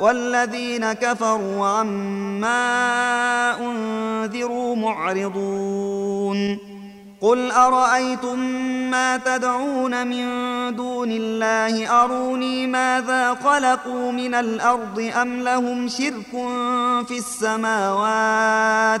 والذين كفروا عما أنذروا معرضون. قل أرأيتم ما تدعون من دون الله؟ أروني ماذا خلقوا من الأرض أم لهم شرك في السماوات؟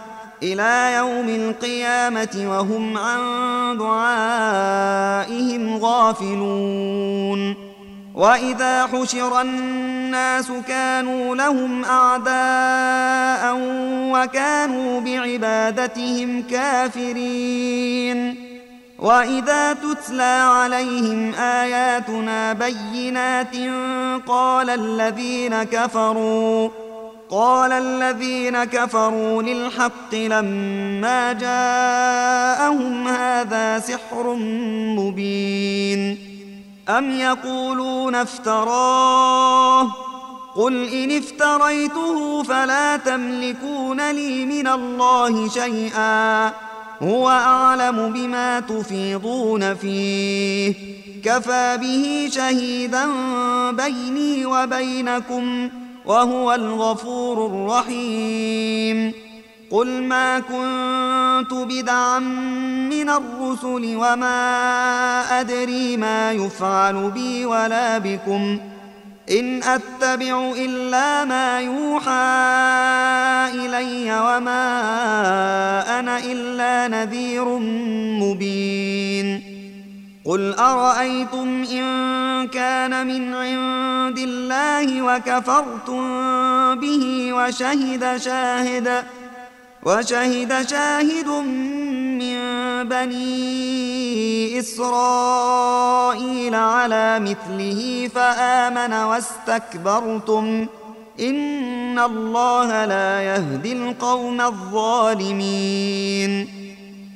إلى يوم القيامة وهم عن دعائهم غافلون. وإذا حشر الناس كانوا لهم أعداء وكانوا بعبادتهم كافرين. وإذا تتلى عليهم آياتنا بينات قال الذين كفروا قال الذين كفروا للحق لما جاءهم هذا سحر مبين أم يقولون افتراه قل إن افتريته فلا تملكون لي من الله شيئا هو أعلم بما تفيضون فيه كفى به شهيدا بيني وبينكم وهو الغفور الرحيم. قل ما كنت بدعا من الرسل وما أدري ما يفعل بي ولا بكم. إن أتبع إلا ما يوحى إلي وما أنا إلا نذير مبين. قل أرأيتم إن كان من عند الله وكفرتم به وشهد شاهد وشهد شاهد من بني إسرائيل على مثله فآمن واستكبرتم. إن الله لا يهدي القوم الظالمين.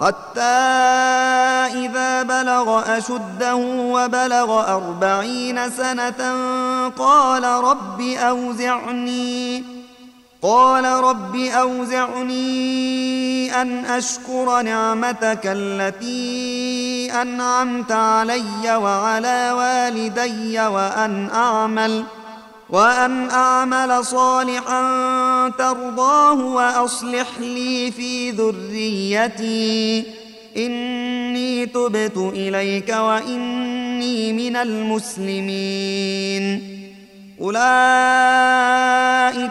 حتى إذا بلغ أشده وبلغ أربعين سنة قال رب أوزعني قال رب أوزعني أن أشكر نعمتك التي أنعمت علي وعلى والدي وأن أعمل وأن أعمل صالحا ترضاه وأصلح لي في ذريتي. إني تبت إليك وإني من المسلمين. أولئك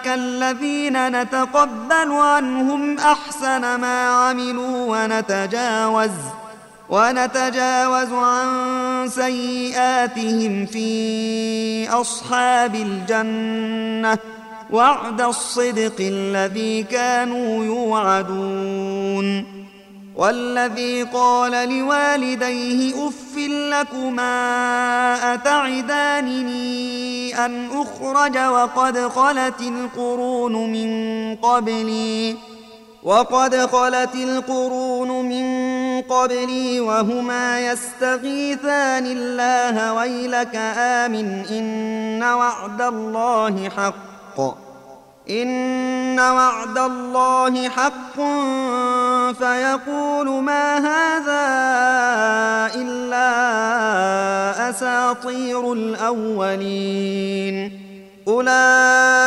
الذين نتقبل عنهم أحسن ما عملوا ونتجاوز ونتجاوز عن سيئاتهم في أصحاب الجنة وعد الصدق الذي كانوا يوعدون. والذي قال لوالديه اف لكما أتعدانني أن أخرج وقد خلت القرون من قبلي وقد خلت القرون من قبلي وهما يستغيثان الله ويلك آمن إن وعد الله حق إن وعد الله حق. فيقول ما هذا إلا أساطير الأولين. أولئك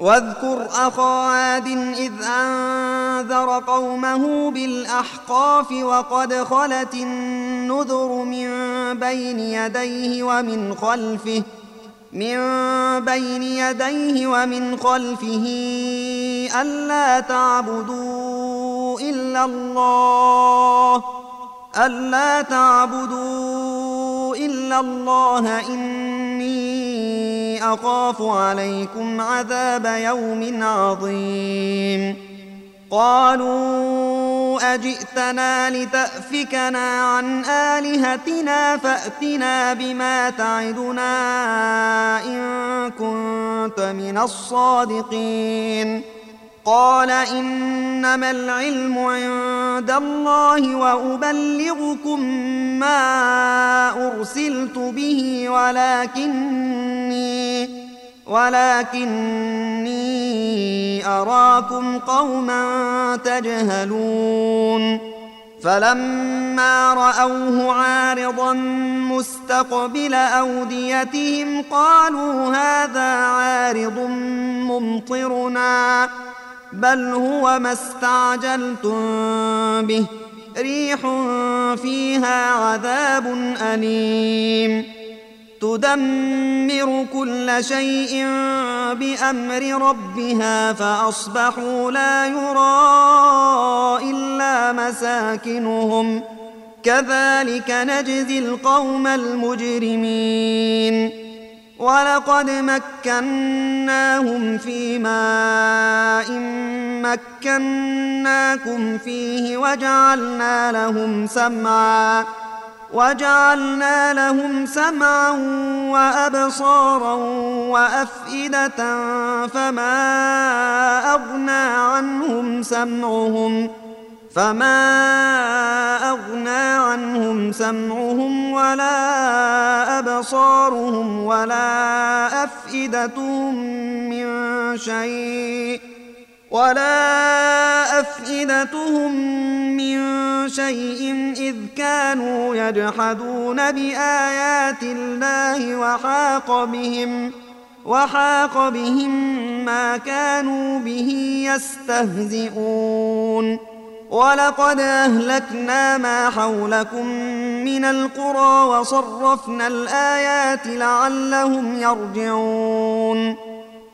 واذكر اخا عاد إذ أنذر قومه بالأحقاف وقد خلت النذر من بين يديه ومن خلفه من بين يديه ومن خلفه ألا تعبدوا إلا الله ألا تعبدوا إلا الله إني أخاف عليكم عذاب يوم عظيم. قالوا أجئتنا لتأفكنا عن آلهتنا فأتنا بما تعدنا إن كنت من الصادقين. قال إنما العلم عند الله وأبلغكم ما أرسلت به ولكني ولكني أراكم قوما تجهلون. فلما رأوه عارضا مستقبل أوديتهم قالوا هذا عارض ممطرنا بل هو ما استعجلتم به. ريح فيها عذاب أليم. تدمر كل شيء بأمر ربها فأصبحوا لا يرى إلا مساكنهم. كذلك نجزي القوم المجرمين. ولقد مكناهم في ماء مكناكم فيه وجعلنا لهم سمعا. وجعلنا لهم سمعا وأبصارا وأفئدة فما أغنى عنهم سمعهم فما أغنى عنهم سمعهم ولا أبصارهم ولا أفئدتهم من شيء ولا أفئدتهم من شيء إذ كانوا يجحدون بآيات الله وحاق بهم وحاق بهم ما كانوا به يستهزئون. ولقد أهلكنا ما حولكم من القرى وصرفنا الآيات لعلهم يرجعون.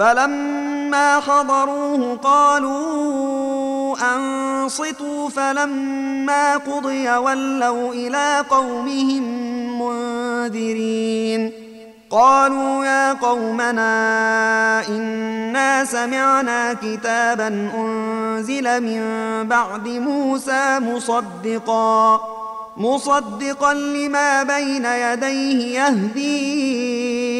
فلما حضروه قالوا أنصتوا فلما قضي ولوا إلى قومهم منذرين. قالوا يا قومنا إنا سمعنا كتابا أنزل من بعد موسى مصدقا مصدقا لما بين يديه يهدي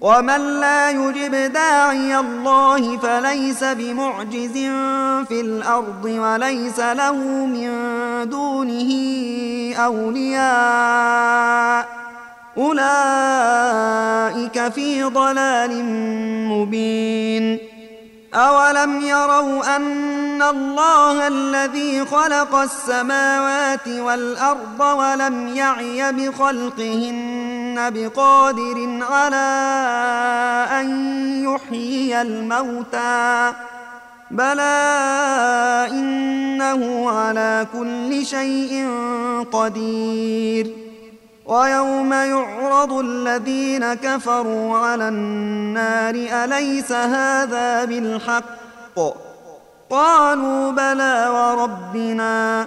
ومن لا يجب داعي الله فليس بمعجز في الأرض وليس له من دونه اولياء اولئك في ضلال مبين اولم يروا ان الله الذي خلق السماوات والارض ولم يعي بخلقهن بقادر على أن يحيي الموتى. بلى إنه على كل شيء قدير. ويوم يعرض الذين كفروا على النار أليس هذا بالحق؟ قالوا بلى وربنا.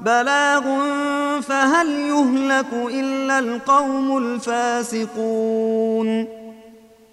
بلاغ فهل يهلك إلا القوم الفاسقون